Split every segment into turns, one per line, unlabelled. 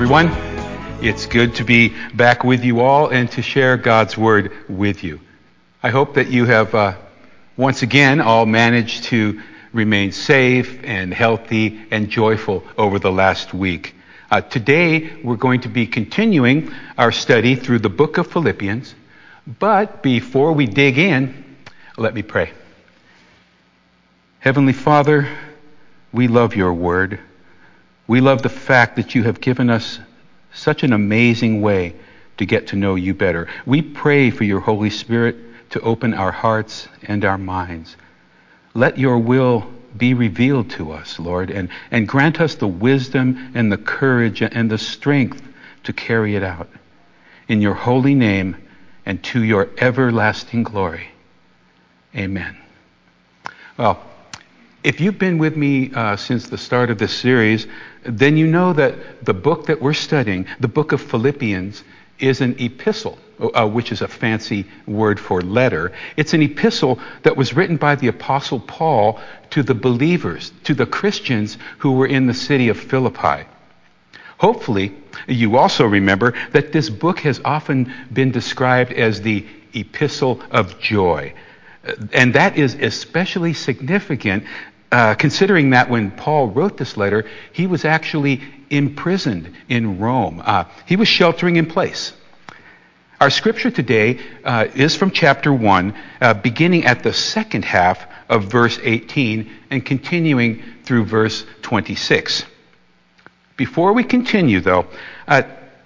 everyone. It's good to be back with you all and to share God's Word with you. I hope that you have uh, once again all managed to remain safe and healthy and joyful over the last week. Uh, today, we're going to be continuing our study through the book of Philippians. But before we dig in, let me pray. Heavenly Father, we love your word. We love the fact that you have given us such an amazing way to get to know you better. We pray for your Holy Spirit to open our hearts and our minds. Let your will be revealed to us, Lord, and, and grant us the wisdom and the courage and the strength to carry it out. In your holy name and to your everlasting glory. Amen. Well, if you've been with me uh, since the start of this series, then you know that the book that we're studying, the book of Philippians, is an epistle, uh, which is a fancy word for letter. It's an epistle that was written by the Apostle Paul to the believers, to the Christians who were in the city of Philippi. Hopefully, you also remember that this book has often been described as the epistle of joy. And that is especially significant uh, considering that when Paul wrote this letter, he was actually imprisoned in Rome. Uh, he was sheltering in place. Our scripture today uh, is from chapter 1, uh, beginning at the second half of verse 18 and continuing through verse 26. Before we continue, though, uh,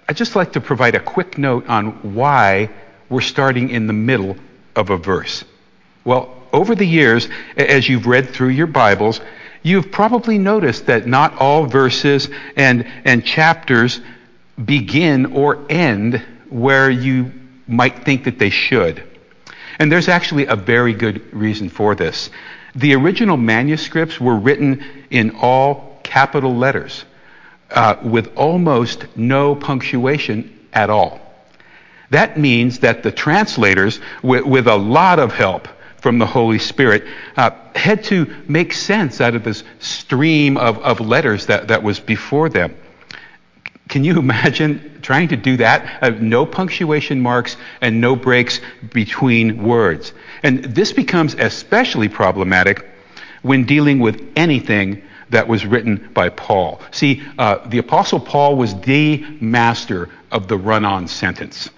I'd just like to provide a quick note on why we're starting in the middle of a verse. Well, over the years, as you've read through your Bibles, you've probably noticed that not all verses and, and chapters begin or end where you might think that they should. And there's actually a very good reason for this. The original manuscripts were written in all capital letters uh, with almost no punctuation at all. That means that the translators, with, with a lot of help, from the Holy Spirit, uh, had to make sense out of this stream of, of letters that, that was before them. Can you imagine trying to do that? Uh, no punctuation marks and no breaks between words. And this becomes especially problematic when dealing with anything that was written by Paul. See, uh, the Apostle Paul was the master of the run on sentence.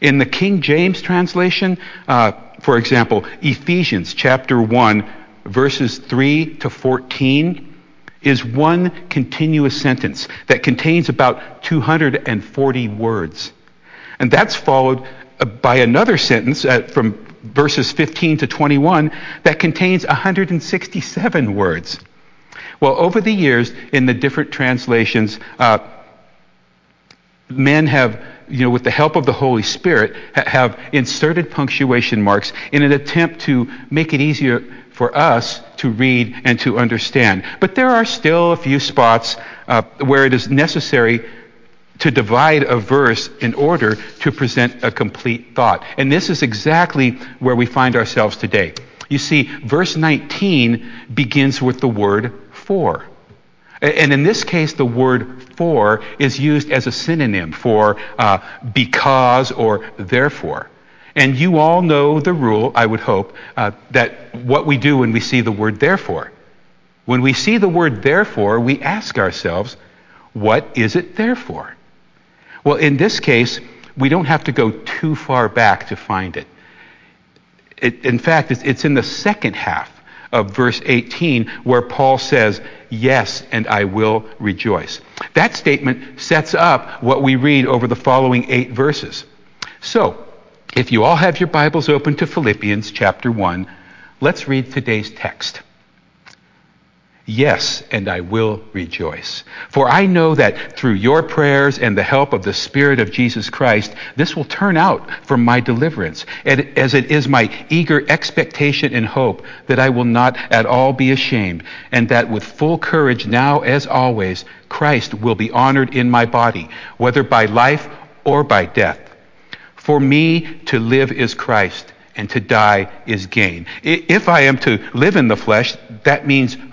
In the King James translation, uh, for example, Ephesians chapter 1, verses 3 to 14 is one continuous sentence that contains about 240 words. And that's followed uh, by another sentence uh, from verses 15 to 21 that contains 167 words. Well, over the years, in the different translations, uh, men have you know, with the help of the Holy Spirit, ha- have inserted punctuation marks in an attempt to make it easier for us to read and to understand. But there are still a few spots uh, where it is necessary to divide a verse in order to present a complete thought. And this is exactly where we find ourselves today. You see, verse 19 begins with the word for. And in this case, the word for is used as a synonym for uh, because or therefore. And you all know the rule, I would hope, uh, that what we do when we see the word therefore. When we see the word therefore, we ask ourselves, what is it there for? Well, in this case, we don't have to go too far back to find it. it in fact, it's, it's in the second half of verse 18 where Paul says, Yes, and I will rejoice. That statement sets up what we read over the following eight verses. So, if you all have your Bibles open to Philippians chapter 1, let's read today's text. Yes, and I will rejoice. For I know that through your prayers and the help of the Spirit of Jesus Christ, this will turn out for my deliverance, and as it is my eager expectation and hope that I will not at all be ashamed, and that with full courage now as always, Christ will be honored in my body, whether by life or by death. For me to live is Christ, and to die is gain. If I am to live in the flesh, that means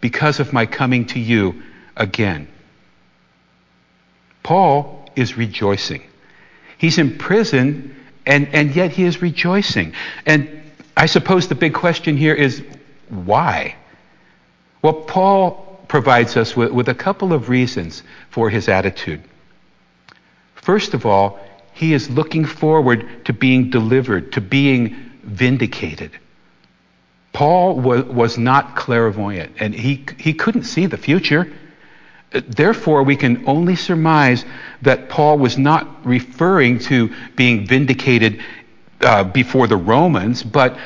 because of my coming to you again. Paul is rejoicing. He's in prison, and, and yet he is rejoicing. And I suppose the big question here is why? Well, Paul provides us with, with a couple of reasons for his attitude. First of all, he is looking forward to being delivered, to being vindicated. Paul was, not clairvoyant, and he, he couldn't see the future. Therefore, we can only surmise that Paul was not referring to being vindicated uh, before the Romans, but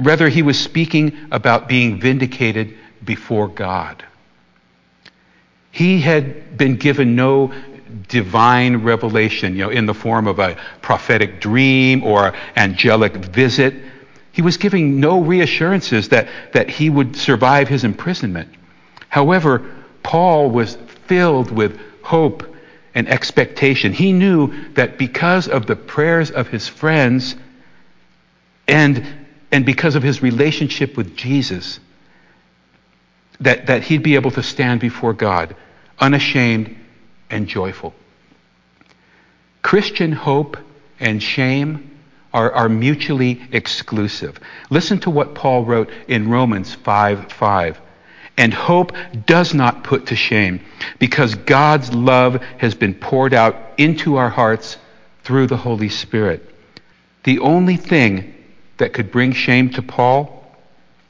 rather he was speaking about being vindicated before God. He had been given no divine revelation, you know, in the form of a prophetic dream or angelic visit. He was giving no reassurances that, that he would survive his imprisonment. However, Paul was filled with hope and expectation. He knew that because of the prayers of his friends and, and because of his relationship with Jesus, that, that he'd be able to stand before God unashamed and joyful. Christian hope and shame are, are mutually exclusive. Listen to what Paul wrote in Romans 5 5. And hope does not put to shame because God's love has been poured out into our hearts through the Holy Spirit. The only thing that could bring shame to Paul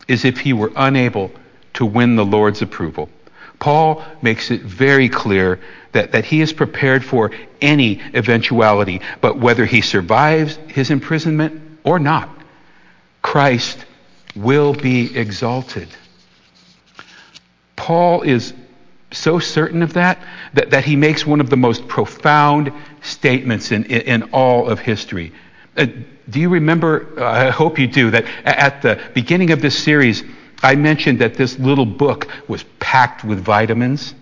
is if he were unable to win the Lord's approval. Paul makes it very clear that, that he is prepared for any eventuality, but whether he survives his imprisonment or not, Christ will be exalted. Paul is so certain of that, that, that he makes one of the most profound statements in, in, in all of history. Uh, do you remember? Uh, I hope you do, that at the beginning of this series, I mentioned that this little book was packed with vitamins.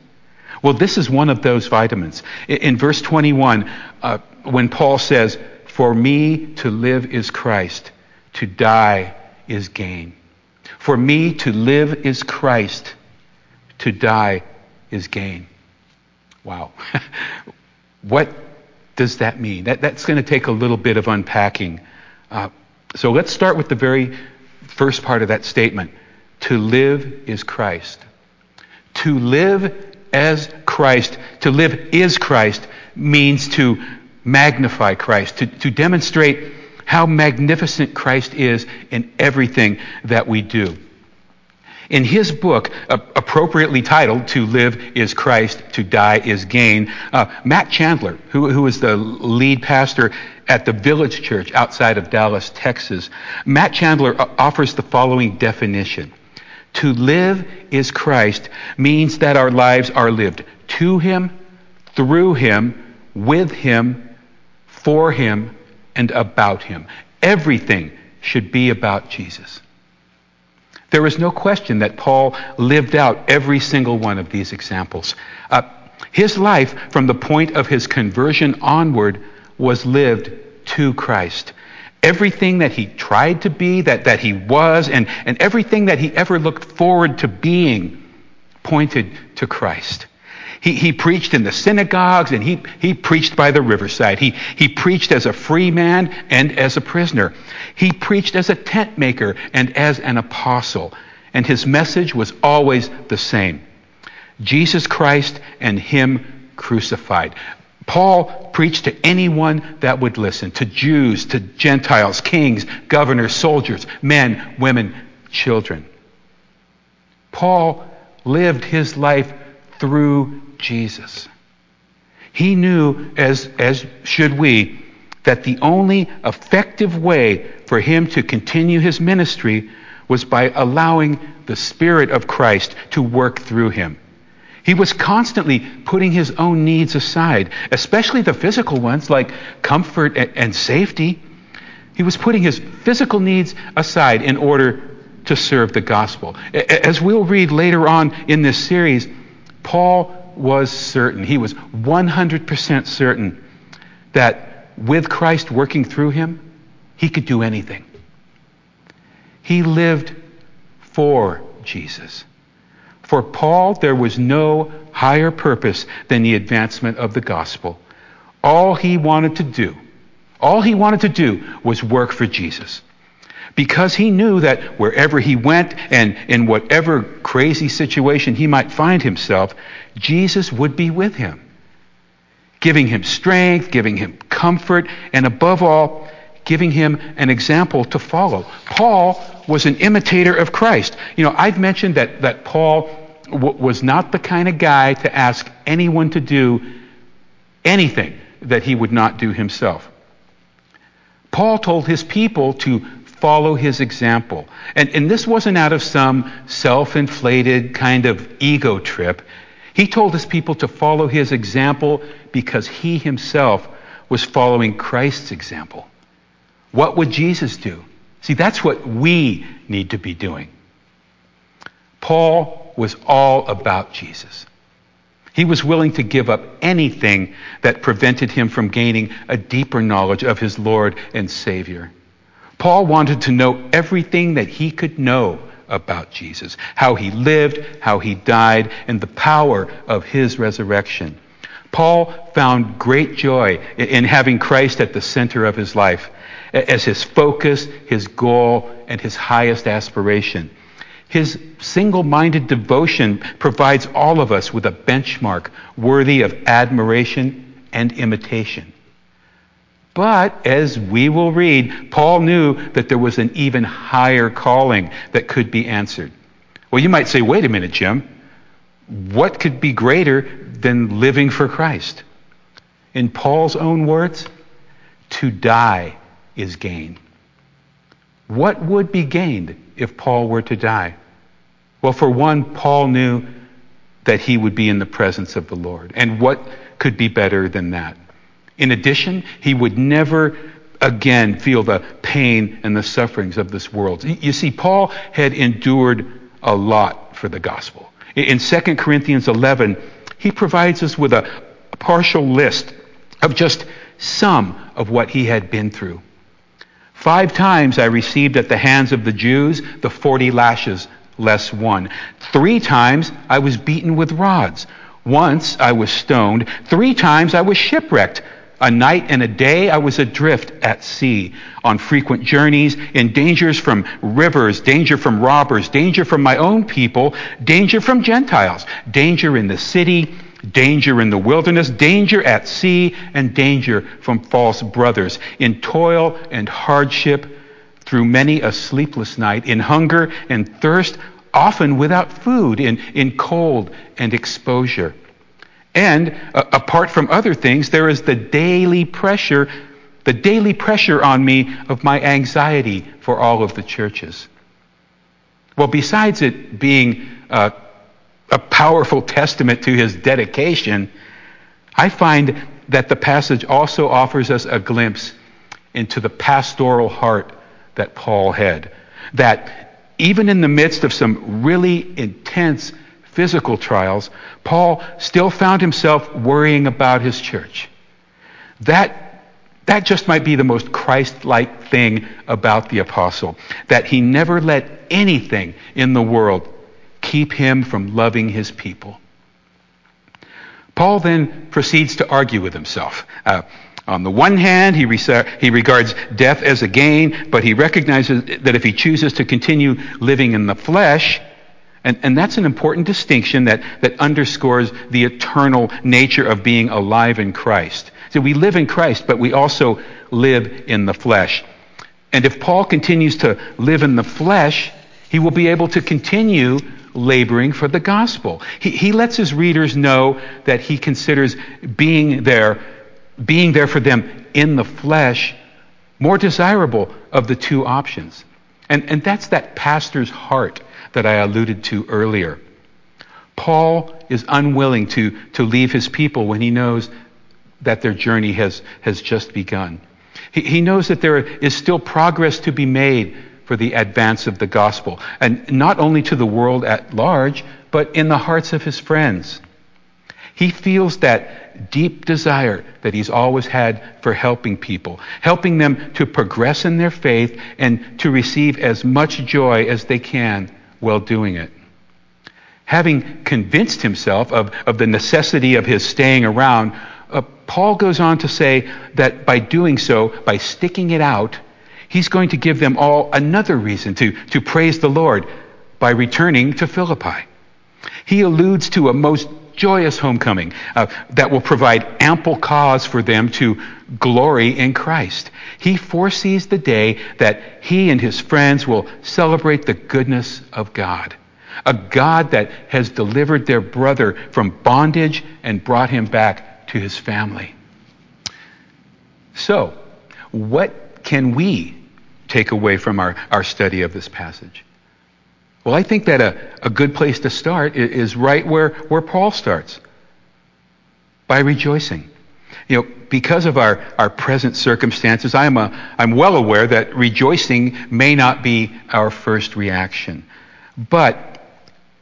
Well, this is one of those vitamins. In, verse 21, uh, when Paul says, For me to live is Christ, to die is gain. For me to live is Christ, to die is gain. Wow. what does that mean? That, that's going to take a little bit of unpacking. Uh, so let's start with the very first part of that statement. To live is Christ. To live as Christ, to live is Christ, means to magnify Christ, to, to demonstrate how magnificent Christ is in everything that we do. In his book, uh, appropriately titled To Live is Christ, To Die is Gain, uh, Matt Chandler, who, who is the lead pastor at the Village Church outside of Dallas, Texas, Matt Chandler uh, offers the following definition. To live is Christ means that our lives are lived to him, through him, with him, for him, and about him. Everything should be about Jesus. There is no question that Paul lived out every single one of these examples. Uh, his life, from the point of his conversion onward, was lived to Christ. Everything that he tried to be, that, that he was, and, and everything that he ever looked forward to being pointed to Christ. He, he preached in the synagogues and he, he preached by the riverside. He, he preached as a free man and as a prisoner. He preached as a tent maker and as an apostle. And his message was always the same Jesus Christ and Him crucified. Paul preached to anyone that would listen to Jews, to Gentiles, kings, governors, soldiers, men, women, children. Paul lived his life through Jesus. He knew, as, as should we, that the only effective way for him to continue his ministry was by allowing the Spirit of Christ to work through him. He was constantly putting his own needs aside, especially the physical ones like comfort and safety. He was putting his physical needs aside in order to serve the gospel. As we'll read later on in this series, Paul was certain, he was 100% certain that with Christ working through him, he could do anything. He lived for Jesus. For Paul, there was no higher purpose than the advancement of the gospel. All he wanted to do, all he wanted to do was work for Jesus. Because he knew that wherever he went and in whatever crazy situation he might find himself, Jesus would be with him, giving him strength, giving him comfort, and above all, giving him an example to follow. Paul was an imitator of Christ. You know, I've mentioned that, that Paul w- was not the kind of guy to ask anyone to do anything that he would not do himself. Paul told his people to follow his example. And, and this wasn't out of some self inflated kind of ego trip. He told his people to follow his example because he himself was following Christ's example. What would Jesus do? See, that's what we need to be doing. Paul was all about Jesus. He was willing to give up anything that prevented him from gaining a deeper knowledge of his Lord and Savior. Paul wanted to know everything that he could know about Jesus how he lived, how he died, and the power of his resurrection. Paul found great joy in having Christ at the center of his life as his focus, his goal, and his highest aspiration. His single minded devotion provides all of us with a benchmark worthy of admiration and imitation. But as we will read, Paul knew that there was an even higher calling that could be answered. Well, you might say, wait a minute, Jim. What could be greater than living for Christ? In Paul's own words, to die is gain. What would be gained if Paul were to die? Well, for one, Paul knew that he would be in the presence of the Lord. And what could be better than that? In addition, he would never again feel the pain and the sufferings of this world. You see, Paul had endured a lot for the gospel. In 2 Corinthians 11, he provides us with a partial list of just some of what he had been through. Five times I received at the hands of the Jews the 40 lashes less one. Three times I was beaten with rods. Once I was stoned. Three times I was shipwrecked. A night and a day I was adrift at sea, on frequent journeys, in dangers from rivers, danger from robbers, danger from my own people, danger from Gentiles, danger in the city, danger in the wilderness, danger at sea, and danger from false brothers, in toil and hardship, through many a sleepless night, in hunger and thirst, often without food, in, in cold and exposure. And uh, apart from other things, there is the daily pressure, the daily pressure on me of my anxiety for all of the churches. Well, besides it being uh, a powerful testament to his dedication, I find that the passage also offers us a glimpse into the pastoral heart that Paul had. That even in the midst of some really intense physical trials, Paul still found himself worrying about his church. That, that just might be the most Christ like thing about the apostle, that he never let anything in the world keep him from loving his people. Paul then proceeds to argue with himself. Uh, on the one hand, he, he regards death as a gain, but he recognizes that if he chooses to continue living in the flesh, and, and that's an important distinction that, that underscores the eternal nature of being alive in Christ. So we live in Christ, but we also live in the flesh. And if Paul continues to live in the flesh, he will be able to continue laboring for the gospel. He, he lets his readers know that he considers being there, being there for them in the flesh, more desirable of the two options. And, and that's that pastor's heart that I alluded to earlier. Paul is unwilling to, to leave his people when he knows that their journey has, has just begun. He, he knows that there is still progress to be made for the advance of the gospel, and not only to the world at large, but in the hearts of his friends. He feels that deep desire that he's always had for helping people, helping them to progress in their faith and to receive as much joy as they can while doing it. Having convinced himself of, of the necessity of his staying around, uh, Paul goes on to say that by doing so, by sticking it out, he's going to give them all another reason to, to praise the Lord by returning to Philippi. He alludes to a most joyous homecoming uh, that will provide ample cause for them to glory in Christ. He foresees the day that he and his friends will celebrate the goodness of God. A God that has delivered their brother from bondage and brought him back to his family. So, what can we take away from our, our study of this passage? Well, I think that a, a good place to start is right where, where Paul starts by rejoicing. You know, because of our, our present circumstances, I'm, a, I'm well aware that rejoicing may not be our first reaction. But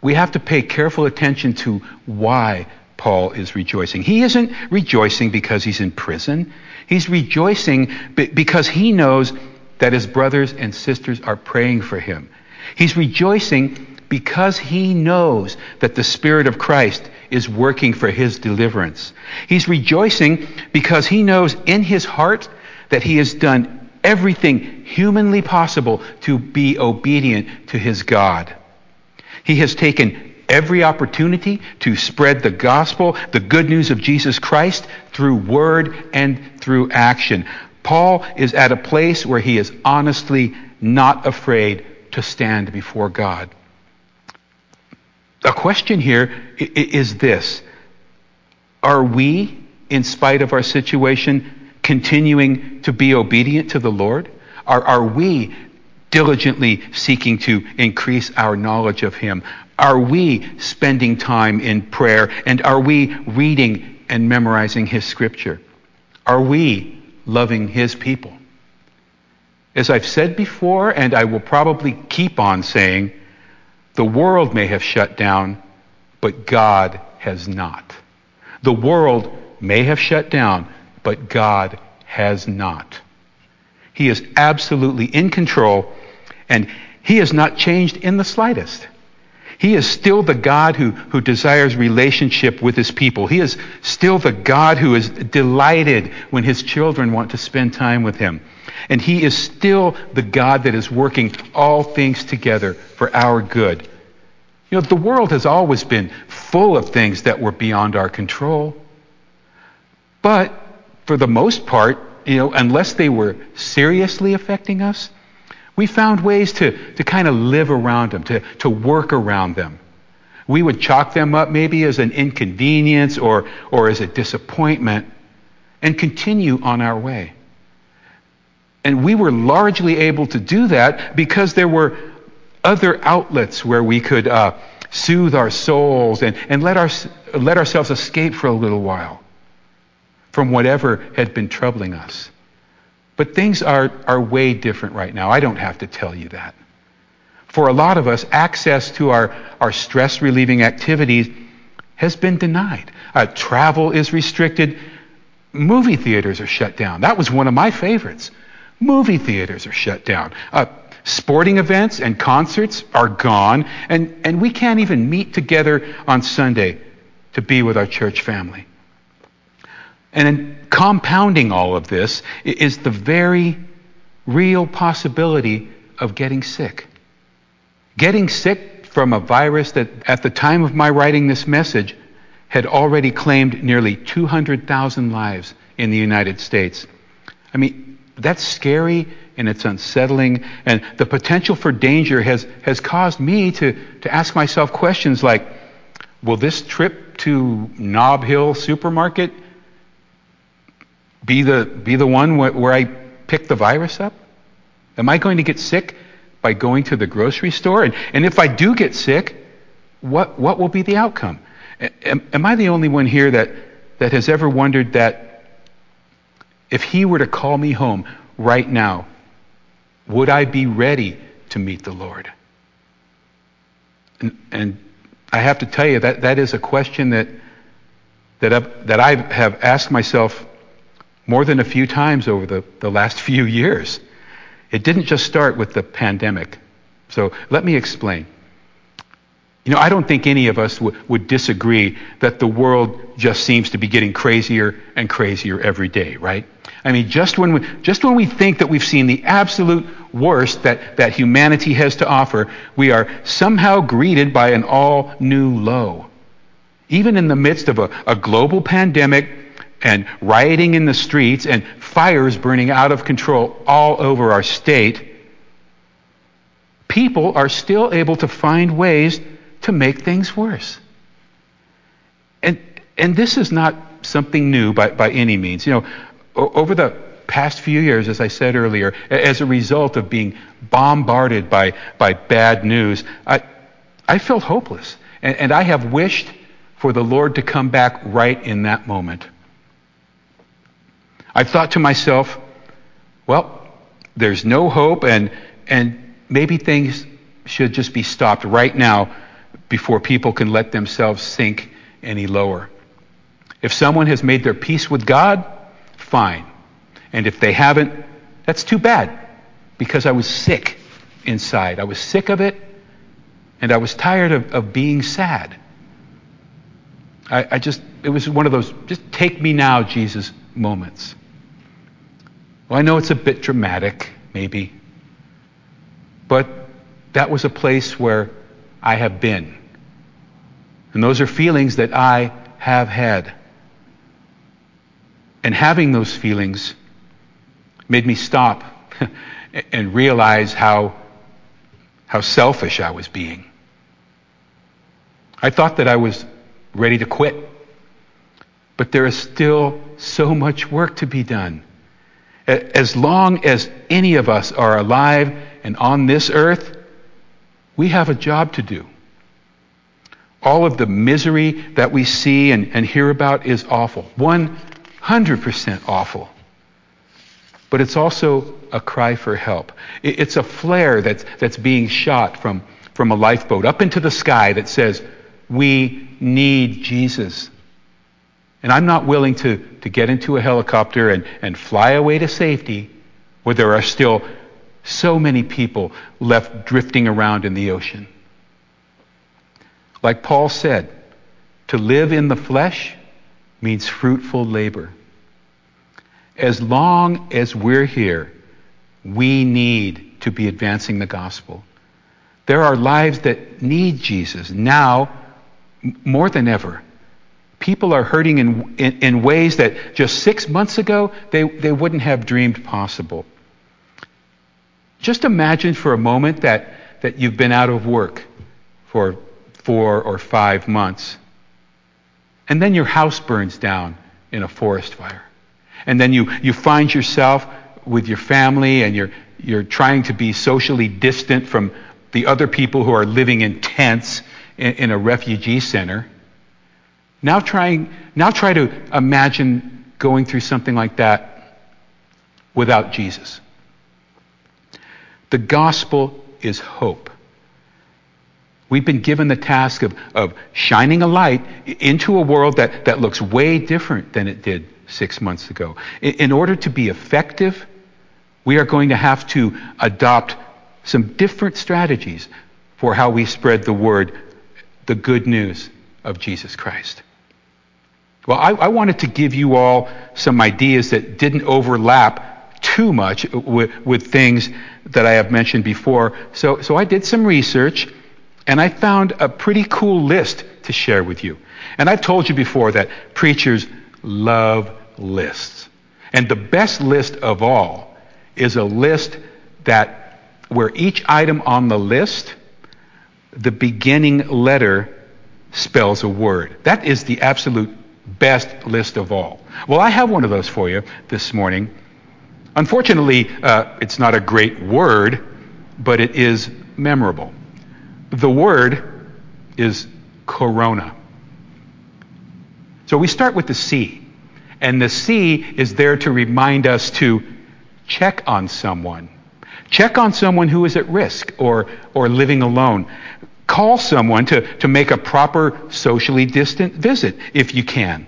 we have to pay careful attention to why Paul is rejoicing. He isn't rejoicing because he's in prison. He's rejoicing because he knows that his brothers and sisters are praying for him. He's rejoicing because he knows that the Spirit of Christ is working for his deliverance. He's rejoicing because he knows in his heart that he has done everything humanly possible to be obedient to his God. He has taken every opportunity to spread the gospel, the good news of Jesus Christ, through word and through action. Paul is at a place where he is honestly not afraid to stand before God. The question here is this Are we, in spite of our situation, continuing to be obedient to the Lord? Are, are we diligently seeking to increase our knowledge of Him? Are we spending time in prayer? And are we reading and memorizing His Scripture? Are we loving His people? As I've said before, and I will probably keep on saying, the world may have shut down, but God has not. The world may have shut down, but God has not. He is absolutely in control, and He has not changed in the slightest. He is still the God who, who desires relationship with his people. He is still the God who is delighted when his children want to spend time with him. And He is still the God that is working all things together for our good. You know, the world has always been full of things that were beyond our control. But for the most part, you know, unless they were seriously affecting us, we found ways to, to kind of live around them, to, to work around them. We would chalk them up maybe as an inconvenience or, or as a disappointment and continue on our way. And we were largely able to do that because there were other outlets where we could uh, soothe our souls and, and let, our, let ourselves escape for a little while from whatever had been troubling us. But things are, are way different right now. I don't have to tell you that. For a lot of us, access to our, our stress relieving activities has been denied. Uh, travel is restricted. Movie theaters are shut down. That was one of my favorites. Movie theaters are shut down. Uh, sporting events and concerts are gone, and, and we can't even meet together on Sunday to be with our church family. And compounding all of this is the very real possibility of getting sick. Getting sick from a virus that, at the time of my writing this message, had already claimed nearly 200,000 lives in the United States. I mean, that's scary and it's unsettling. And the potential for danger has, has caused me to, to ask myself questions like Will this trip to Nob Hill Supermarket be the, be the one where, where I pick the virus up? Am I going to get sick by going to the grocery store? And, and if I do get sick, what, what will be the outcome? Am, am I the only one here that, that has ever wondered that if he were to call me home right now, would I be ready to meet the Lord? And, and I have to tell you that that is a question that, that, I've, that I have asked myself more than a few times over the, the last few years. It didn't just start with the pandemic. So let me explain. You know, I don't think any of us w- would disagree that the world just seems to be getting crazier and crazier every day, right? I mean, just when we, just when we think that we've seen the absolute worst that, that humanity has to offer, we are somehow greeted by an all new low. Even in the midst of a, a global pandemic and rioting in the streets and fires burning out of control all over our state, people are still able to find ways to make things worse. And, and this is not something new by, by any means. You know, over the past few years, as I said earlier, as a result of being bombarded by, by bad news, I, I felt hopeless. And, and I have wished for the Lord to come back right in that moment. I've thought to myself, well, there's no hope, and, and maybe things should just be stopped right now before people can let themselves sink any lower. If someone has made their peace with God, fine. And if they haven't, that's too bad because I was sick inside. I was sick of it and I was tired of, of being sad. I, I just, it was one of those, just take me now, Jesus moments. Well, I know it's a bit dramatic, maybe, but that was a place where I have been. And those are feelings that I have had. And having those feelings made me stop and realize how, how selfish I was being. I thought that I was ready to quit. But there is still so much work to be done. As long as any of us are alive and on this earth, we have a job to do. All of the misery that we see and, and hear about is awful. 100% awful. But it's also a cry for help. It's a flare that's, that's being shot from, from a lifeboat up into the sky that says, We need Jesus. And I'm not willing to, to get into a helicopter and, and fly away to safety where there are still so many people left drifting around in the ocean. Like Paul said, to live in the flesh means fruitful labor. As long as we're here, we need to be advancing the gospel. There are lives that need Jesus now more than ever. People are hurting in, in, in ways that just six months ago they, they wouldn't have dreamed possible. Just imagine for a moment that, that you've been out of work for four or five months, and then your house burns down in a forest fire. And then you, you find yourself with your family and you're, you're trying to be socially distant from the other people who are living in tents in, in a refugee center. Now, trying, now try to imagine going through something like that without Jesus. The gospel is hope. We've been given the task of, of shining a light into a world that, that looks way different than it did six months ago. In, in order to be effective, we are going to have to adopt some different strategies for how we spread the word, the good news of Jesus Christ. Well, I, I wanted to give you all some ideas that didn't overlap too much with, with things that I have mentioned before. So, so I did some research and I found a pretty cool list to share with you. And I've told you before that preachers love lists. And the best list of all is a list that where each item on the list, the beginning letter spells a word. That is the absolute best list of all. Well, I have one of those for you this morning. Unfortunately, uh, it's not a great word, but it is memorable. The word is corona. So we start with the C. And the C is there to remind us to check on someone. Check on someone who is at risk or, or living alone. Call someone to, to make a proper socially distant visit if you can.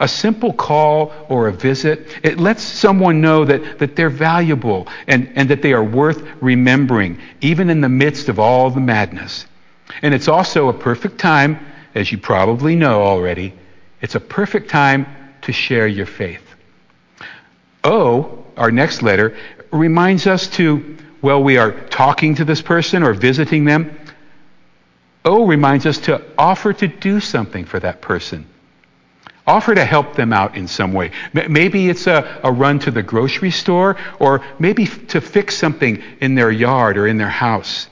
A simple call or a visit, it lets someone know that, that they're valuable and, and that they are worth remembering, even in the midst of all the madness. And it's also a perfect time, as you probably know already, it's a perfect time to share your faith. O, our next letter, reminds us to, well, we are talking to this person or visiting them. O reminds us to offer to do something for that person. Offer to help them out in some way. Maybe it's a, a, run to the grocery store, or maybe to fix something in their yard or in their house.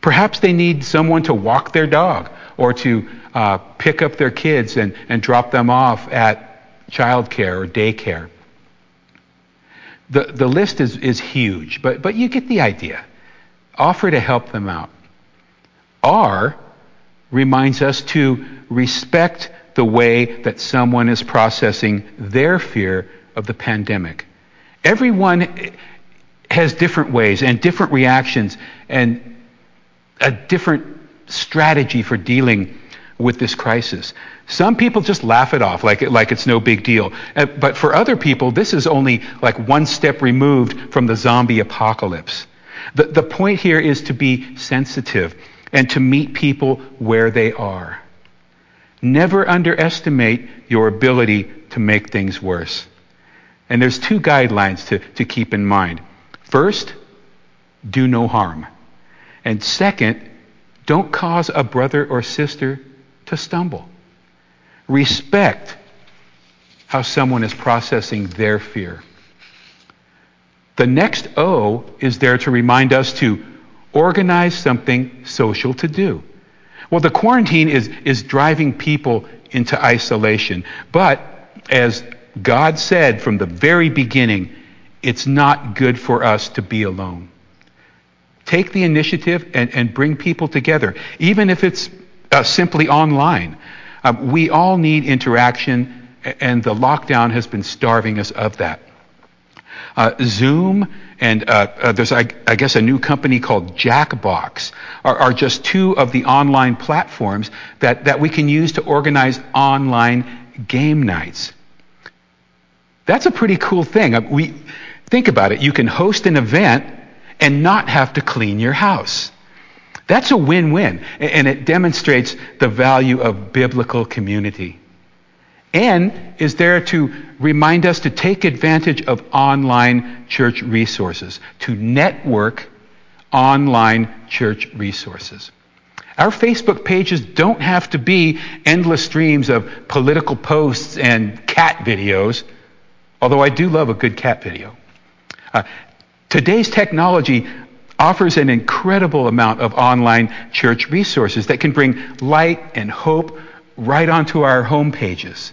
Perhaps they need someone to walk their dog or to uh, pick up their kids and, and drop them off at childcare or daycare. The, the list is, is huge, but, but you get the idea. Offer to help them out. R reminds us to respect the way that someone is processing their fear of the pandemic. Everyone has different ways and different reactions and a different strategy for dealing with this crisis. Some people just laugh it off like, like it's no big deal. Uh, but for other people, this is only like one step removed from the zombie apocalypse. The, the point here is to be sensitive and to meet people where they are. Never underestimate your ability to make things worse. And there's two guidelines to, to keep in mind. First, do no harm. And second, don't cause a brother or sister to stumble. Respect how someone is processing their fear. The next O is there to remind us to organize something social to do. Well, the quarantine is, is driving people into isolation. But as God said from the very beginning, it's not good for us to be alone. Take the initiative and, and bring people together, even if it's uh, simply online. Um, we all need interaction, and the lockdown has been starving us of that. Uh, Zoom and uh, uh, there's, I, I, guess, a new company called Jackbox are, are, just two of the online platforms that, that we can use to organize online game nights. That's a pretty cool thing. Uh, we, think about it. You can host an event and not have to clean your house. That's a win win, and it demonstrates the value of biblical community. And is there to remind us to take advantage of online church resources, to network online church resources. Our Facebook pages don't have to be endless streams of political posts and cat videos, although I do love a good cat video. Uh, today's technology offers an incredible amount of online church resources that can bring light and hope right onto our home pages.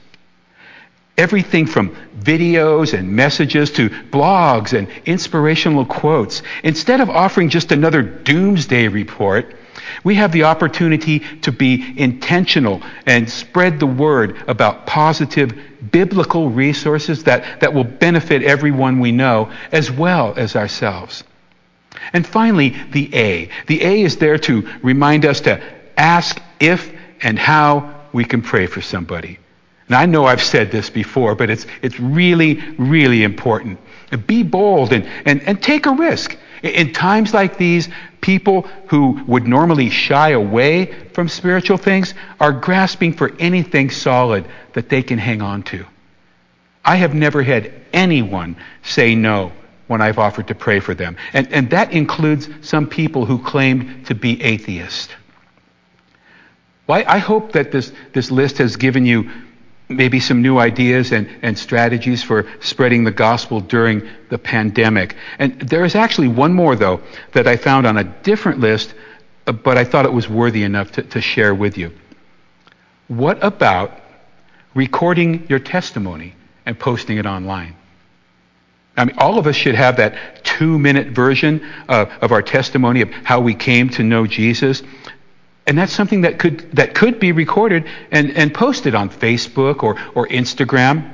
Everything from videos and messages to blogs and inspirational quotes. Instead of offering just another doomsday report, we have the opportunity to be intentional and spread the word about positive biblical resources that, that will benefit everyone we know as well as ourselves. And finally, the A. The A is there to remind us to ask if and how we can pray for somebody. And I know I've said this before, but it's, it's really, really important. Be bold and, and, and take a risk. In times like these, people who would normally shy away from spiritual things are grasping for anything solid that they can hang on to. I have never had anyone say no when I've offered to pray for them. And, and that includes some people who claimed to be atheists. Well, I, I hope that this, this list has given you maybe some new ideas and, and strategies for spreading the gospel during the pandemic. And there is actually one more, though, that I found on a different list, uh, but I thought it was worthy enough to, to share with you. What about recording your testimony and posting it online? I mean, all of us should have that two minute version of, of our testimony of how we came to know Jesus. And that's something that could, that could be recorded and, and posted on Facebook or, or Instagram.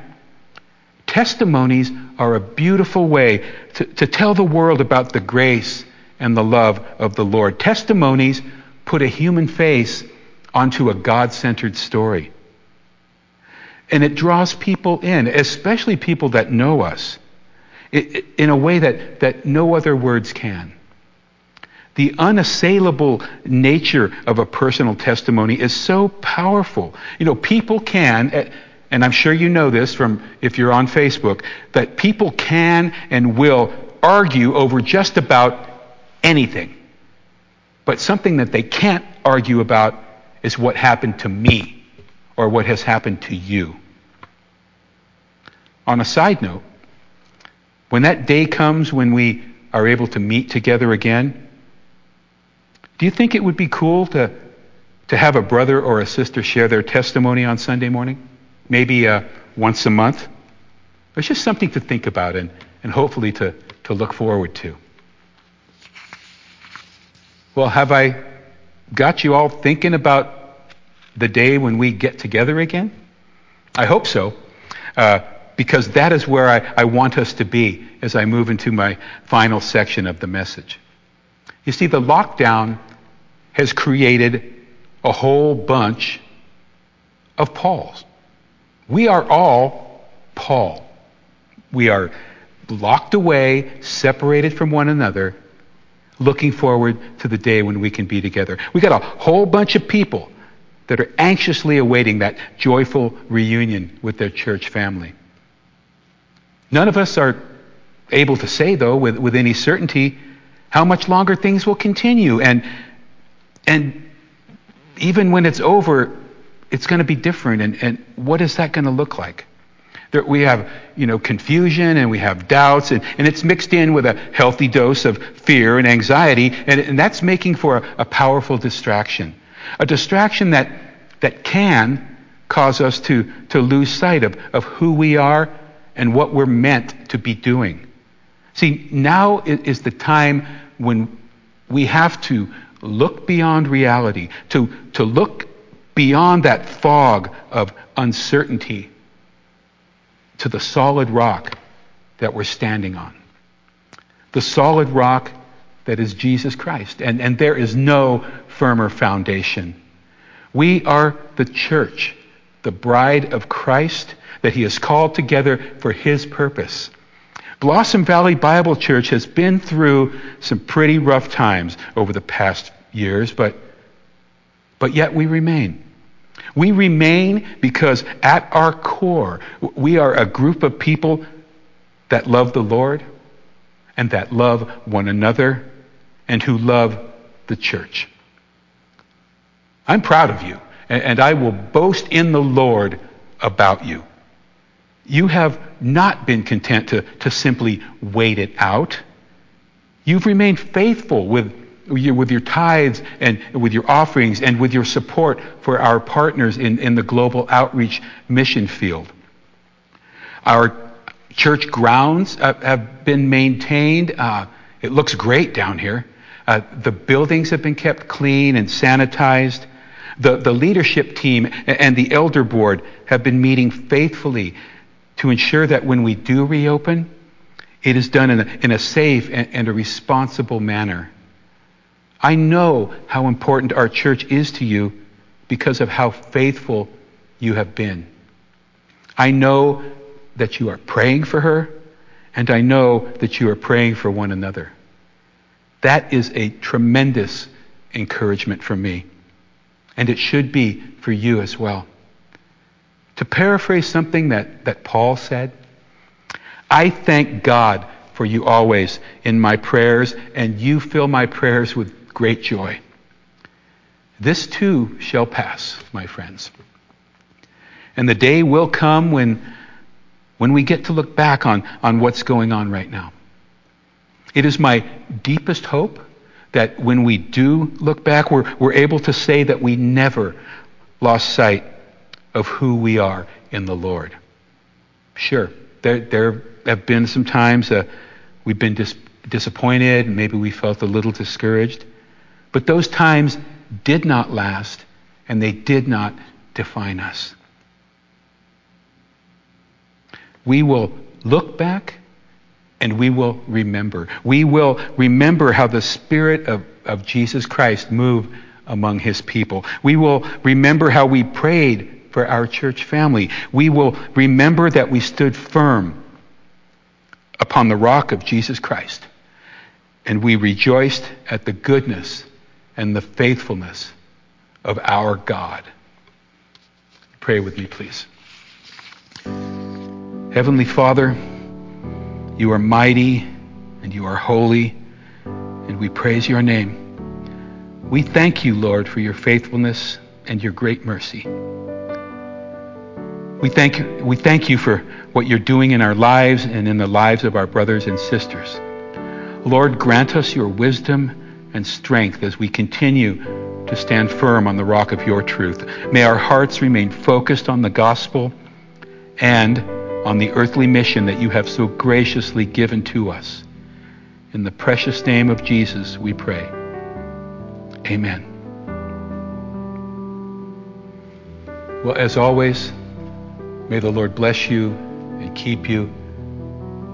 Testimonies are a beautiful way to, to tell the world about the grace and the love of the Lord. Testimonies put a human face onto a God centered story. And it draws people in, especially people that know us, in a way that, that no other words can. The unassailable nature of a personal testimony is so powerful. You know, people can, eh, and I'm sure you know this from if you're on Facebook, that people can and will argue over just about anything. But something that they can't argue about is what happened to me or what has happened to you. On a side note, when that day comes when we are able to meet together again, do you think it would be cool to, to have a brother or a sister share their testimony on Sunday morning? Maybe uh, once a month? It's just something to think about and, and hopefully to, to look forward to. Well, have I got you all thinking about the day when we get together again? I hope so, uh, because that is where I, I want us to be as I move into my final section of the message. You see, the lockdown has created a whole bunch of Pauls. We are all Paul. We are locked away, separated from one another, looking forward to the day when we can be together. We got a whole bunch of people that are anxiously awaiting that joyful reunion with their church family. None of us are able to say, though, with, with any certainty, how much longer things will continue. And, and even when it's over, it's going to be different. And, and what is that going to look like? There, we have, you know, confusion and we have doubts, and, and it's mixed in with a healthy dose of fear and anxiety, and, and that's making for a, a powerful distraction. A distraction that, that can cause us to, to lose sight of, of who we are and what we're meant to be doing. See, now is the time when we have to look beyond reality, to, to look beyond that fog of uncertainty to the solid rock that we're standing on. The solid rock that is Jesus Christ. And, and there is no firmer foundation. We are the church, the bride of Christ that he has called together for his purpose. Blossom Valley Bible Church has been through some pretty rough times over the past years, but, but yet we remain. We remain because at our core, we are a group of people that love the Lord and that love one another and who love the church. I'm proud of you, and I will boast in the Lord about you. You have not been content to, to simply wait it out. You've remained faithful with with your tithes and with your offerings and with your support for our partners in, in the global outreach mission field. Our church grounds have been maintained. Uh, it looks great down here. Uh, the buildings have been kept clean and sanitized. The, the leadership team and the elder board have been meeting faithfully to ensure that when we do reopen, it is done in a, in a safe and, and a responsible manner. I know how important our church is to you because of how faithful you have been. I know that you are praying for her, and I know that you are praying for one another. That is a tremendous encouragement for me, and it should be for you as well. To paraphrase something that, that Paul said, I thank God for you always in my prayers, and you fill my prayers with great joy. This too shall pass, my friends. And the day will come when, when we get to look back on, on what's going on right now. It is my deepest hope that when we do look back, we're, we're able to say that we never lost sight of who we are in the Lord. Sure, there, there have been some times uh, we've been dis- disappointed, maybe we felt a little discouraged. But those times did not last and they did not define us. We will look back and we will remember. We will remember how the Spirit of, of Jesus Christ moved among his people. We will remember how we prayed for our church family. We will remember that we stood firm upon the rock of Jesus Christ. And we rejoiced at the goodness and the faithfulness of our God. Pray with me, please. Heavenly Father, you are mighty and you are holy, and we praise your name. We thank you, Lord, for your faithfulness and your great mercy. We thank, you, we thank you for what you're doing in our lives and in the lives of our brothers and sisters. Lord, grant us your wisdom and strength as we continue to stand firm on the rock of your truth. May our hearts remain focused on the gospel and on the earthly mission that you have so graciously given to us. In the precious name of Jesus, we pray. Amen. Well, as always, May the Lord bless you and keep you.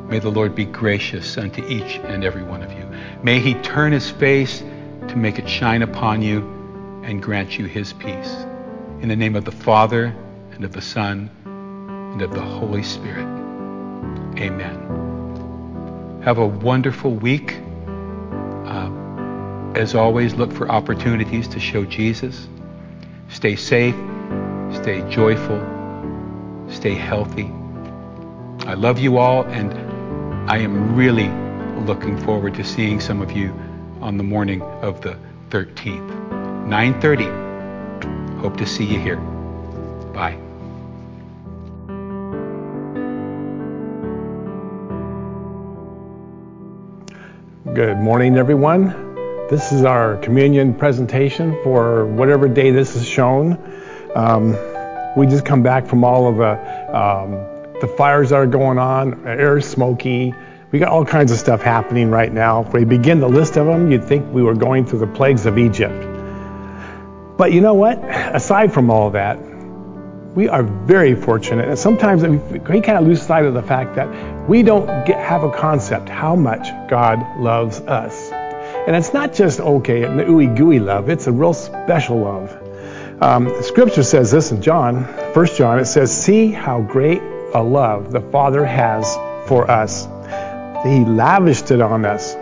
May the Lord be gracious unto each and every one of you. May he turn his face to make it shine upon you and grant you his peace. In the name of the Father, and of the Son, and of the Holy Spirit. Amen. Have a wonderful week. Uh, as always, look for opportunities to show Jesus. Stay safe, stay joyful Stay healthy. I love you all, and I am really looking forward to seeing some of you on the morning of the 13th. 9:30. Hope to see you here. Bye.
Good morning, everyone. This is our communion presentation for whatever day this is shown. Um, we just come back from all of the, um, the fires that are going on, air is smoky. We got all kinds of stuff happening right now. If we begin the list of them, you'd think we were going through the plagues of Egypt. But you know what? Aside from all that, we are very fortunate. And sometimes we kind of lose sight of the fact that we don't get, have a concept how much God loves us. And it's not just, okay, an ooey gooey love, it's a real special love. Um, scripture says this in John, 1 John, it says, See how great a love the Father has for us. He lavished it on us,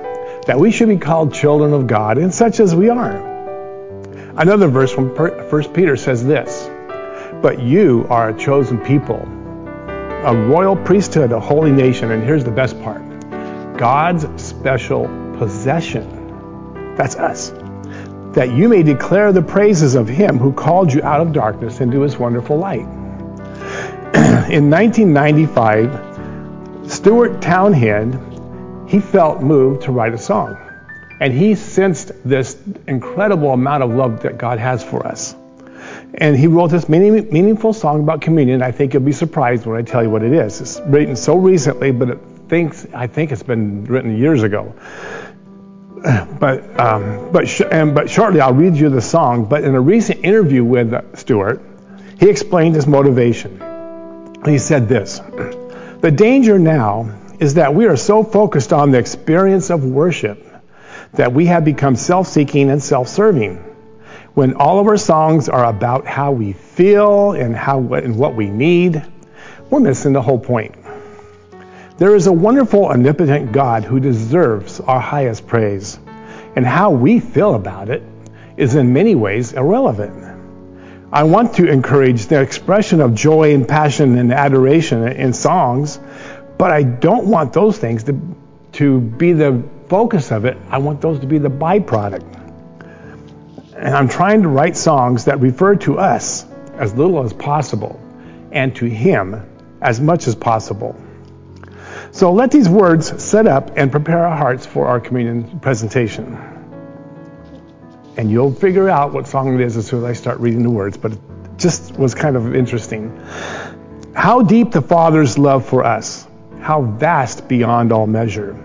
that we should be called children of God, and such as we are. Another verse from 1 Peter says this But you are a chosen people, a royal priesthood, a holy nation, and here's the best part God's special possession. That's us that you may declare the praises of him who called you out of darkness into his wonderful light. In 1995, Stuart Townend, he felt moved to write a song. And he sensed this incredible amount of love that God has for us. And he wrote this meaning, meaningful song about communion. I think you'll be surprised when I tell you what it is. It's written so recently, but it thinks, I think it's been written years ago but um, but sh- and, but shortly I'll read you the song. But in a recent interview with Stuart, he explained his motivation. He said this: "The danger now is that we are so focused on the experience of worship that we have become self-seeking and self-serving. When all of our songs are about how we feel and how and what we need, we're missing the whole point." There is a wonderful, omnipotent God who deserves our highest praise, and how we feel about it is in many ways irrelevant. I want to encourage the expression of joy and passion and adoration in songs, but I don't want those things to, to be the focus of it. I want those to be the byproduct. And I'm trying to write songs that refer to us as little as possible and to Him as much as possible. So let these words set up and prepare our hearts for our communion presentation. And you'll figure out what song it is as soon as I start reading the words, but it just was kind of interesting. How deep the Father's love for us, how vast beyond all measure,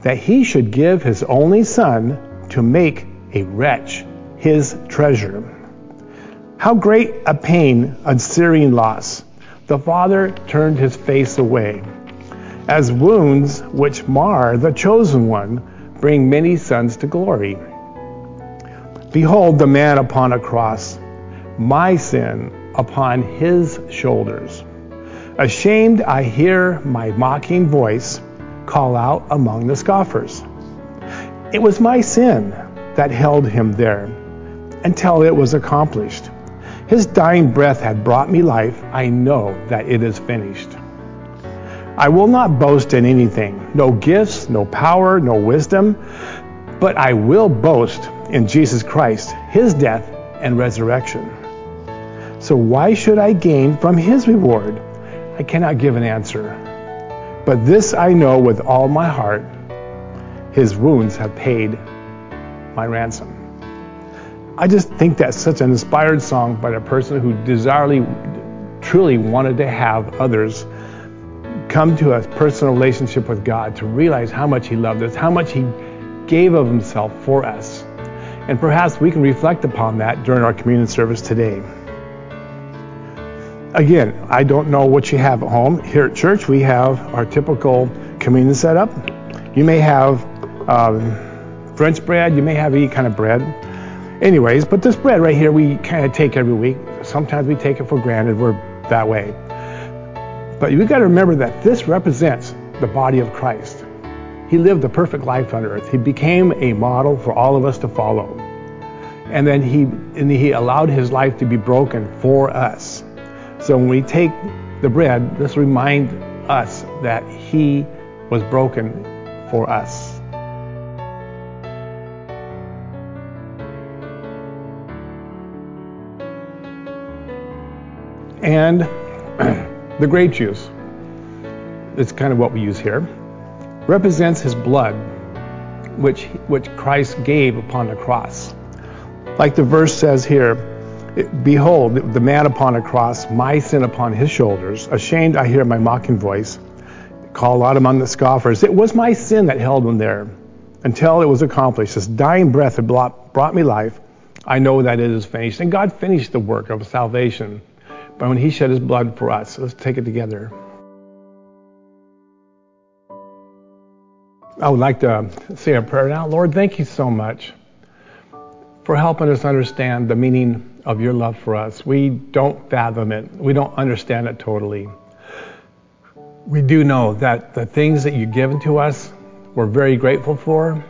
that he should give his only Son to make a wretch his treasure. How great a pain, a searing loss. The father turned his face away. As wounds which mar the chosen one bring many sons to glory. Behold the man upon a cross, my sin upon his shoulders. Ashamed, I hear my mocking voice call out among the scoffers. It was my sin that held him there until it was accomplished. His dying breath had brought me life. I know that it is finished. I will not boast in anything no gifts, no power, no wisdom, but I will boast in Jesus Christ, his death and resurrection. So why should I gain from his reward? I cannot give an answer. But this I know with all my heart his wounds have paid my ransom. I just think that's such an inspired song by a person who desirably, truly wanted to have others come to a personal relationship with God, to realize how much He loved us, how much He gave of Himself for us. And perhaps we can reflect upon that during our communion service today. Again, I don't know what you have at home. Here at church, we have our typical communion setup. You may have um, French bread, you may have any kind of bread. Anyways, but this bread right here, we kind of take every week. Sometimes we take it for granted. We're that way. But you've got to remember that this represents the body of Christ. He lived a perfect life on earth. He became a model for all of us to follow. And then he, and he allowed his life to be broken for us. So when we take the bread, let's remind us that he was broken for us. And the grape juice, it's kind of what we use here, represents his blood, which, which Christ gave upon the cross. Like the verse says here, Behold, the man upon a cross, my sin upon his shoulders. Ashamed, I hear my mocking voice call out among the scoffers. It was my sin that held him there until it was accomplished. His dying breath had brought me life. I know that it is finished. And God finished the work of salvation but when he shed his blood for us. Let's take it together. I would like to say a prayer now. Lord, thank you so much for helping us understand the meaning of your love for us. We don't fathom it, we don't understand it totally. We do know that the things that you've given to us, we're very grateful for.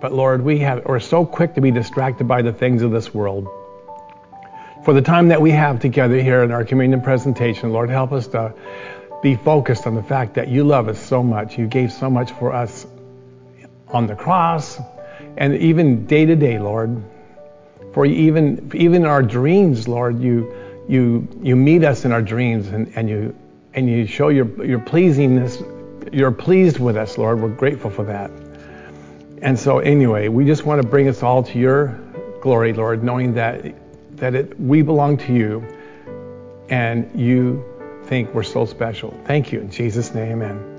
But Lord, we have, we're so quick to be distracted by the things of this world for the time that we have together here in our communion presentation. Lord, help us to be focused on the fact that you love us so much. You gave so much for us on the cross and even day to day, Lord. For even even our dreams, Lord, you you you meet us in our dreams and, and you and you show your your pleasingness. You're pleased with us, Lord. We're grateful for that. And so anyway, we just want to bring us all to your glory, Lord, knowing that that it, we belong to you and you think we're so special. Thank you. In Jesus' name, amen.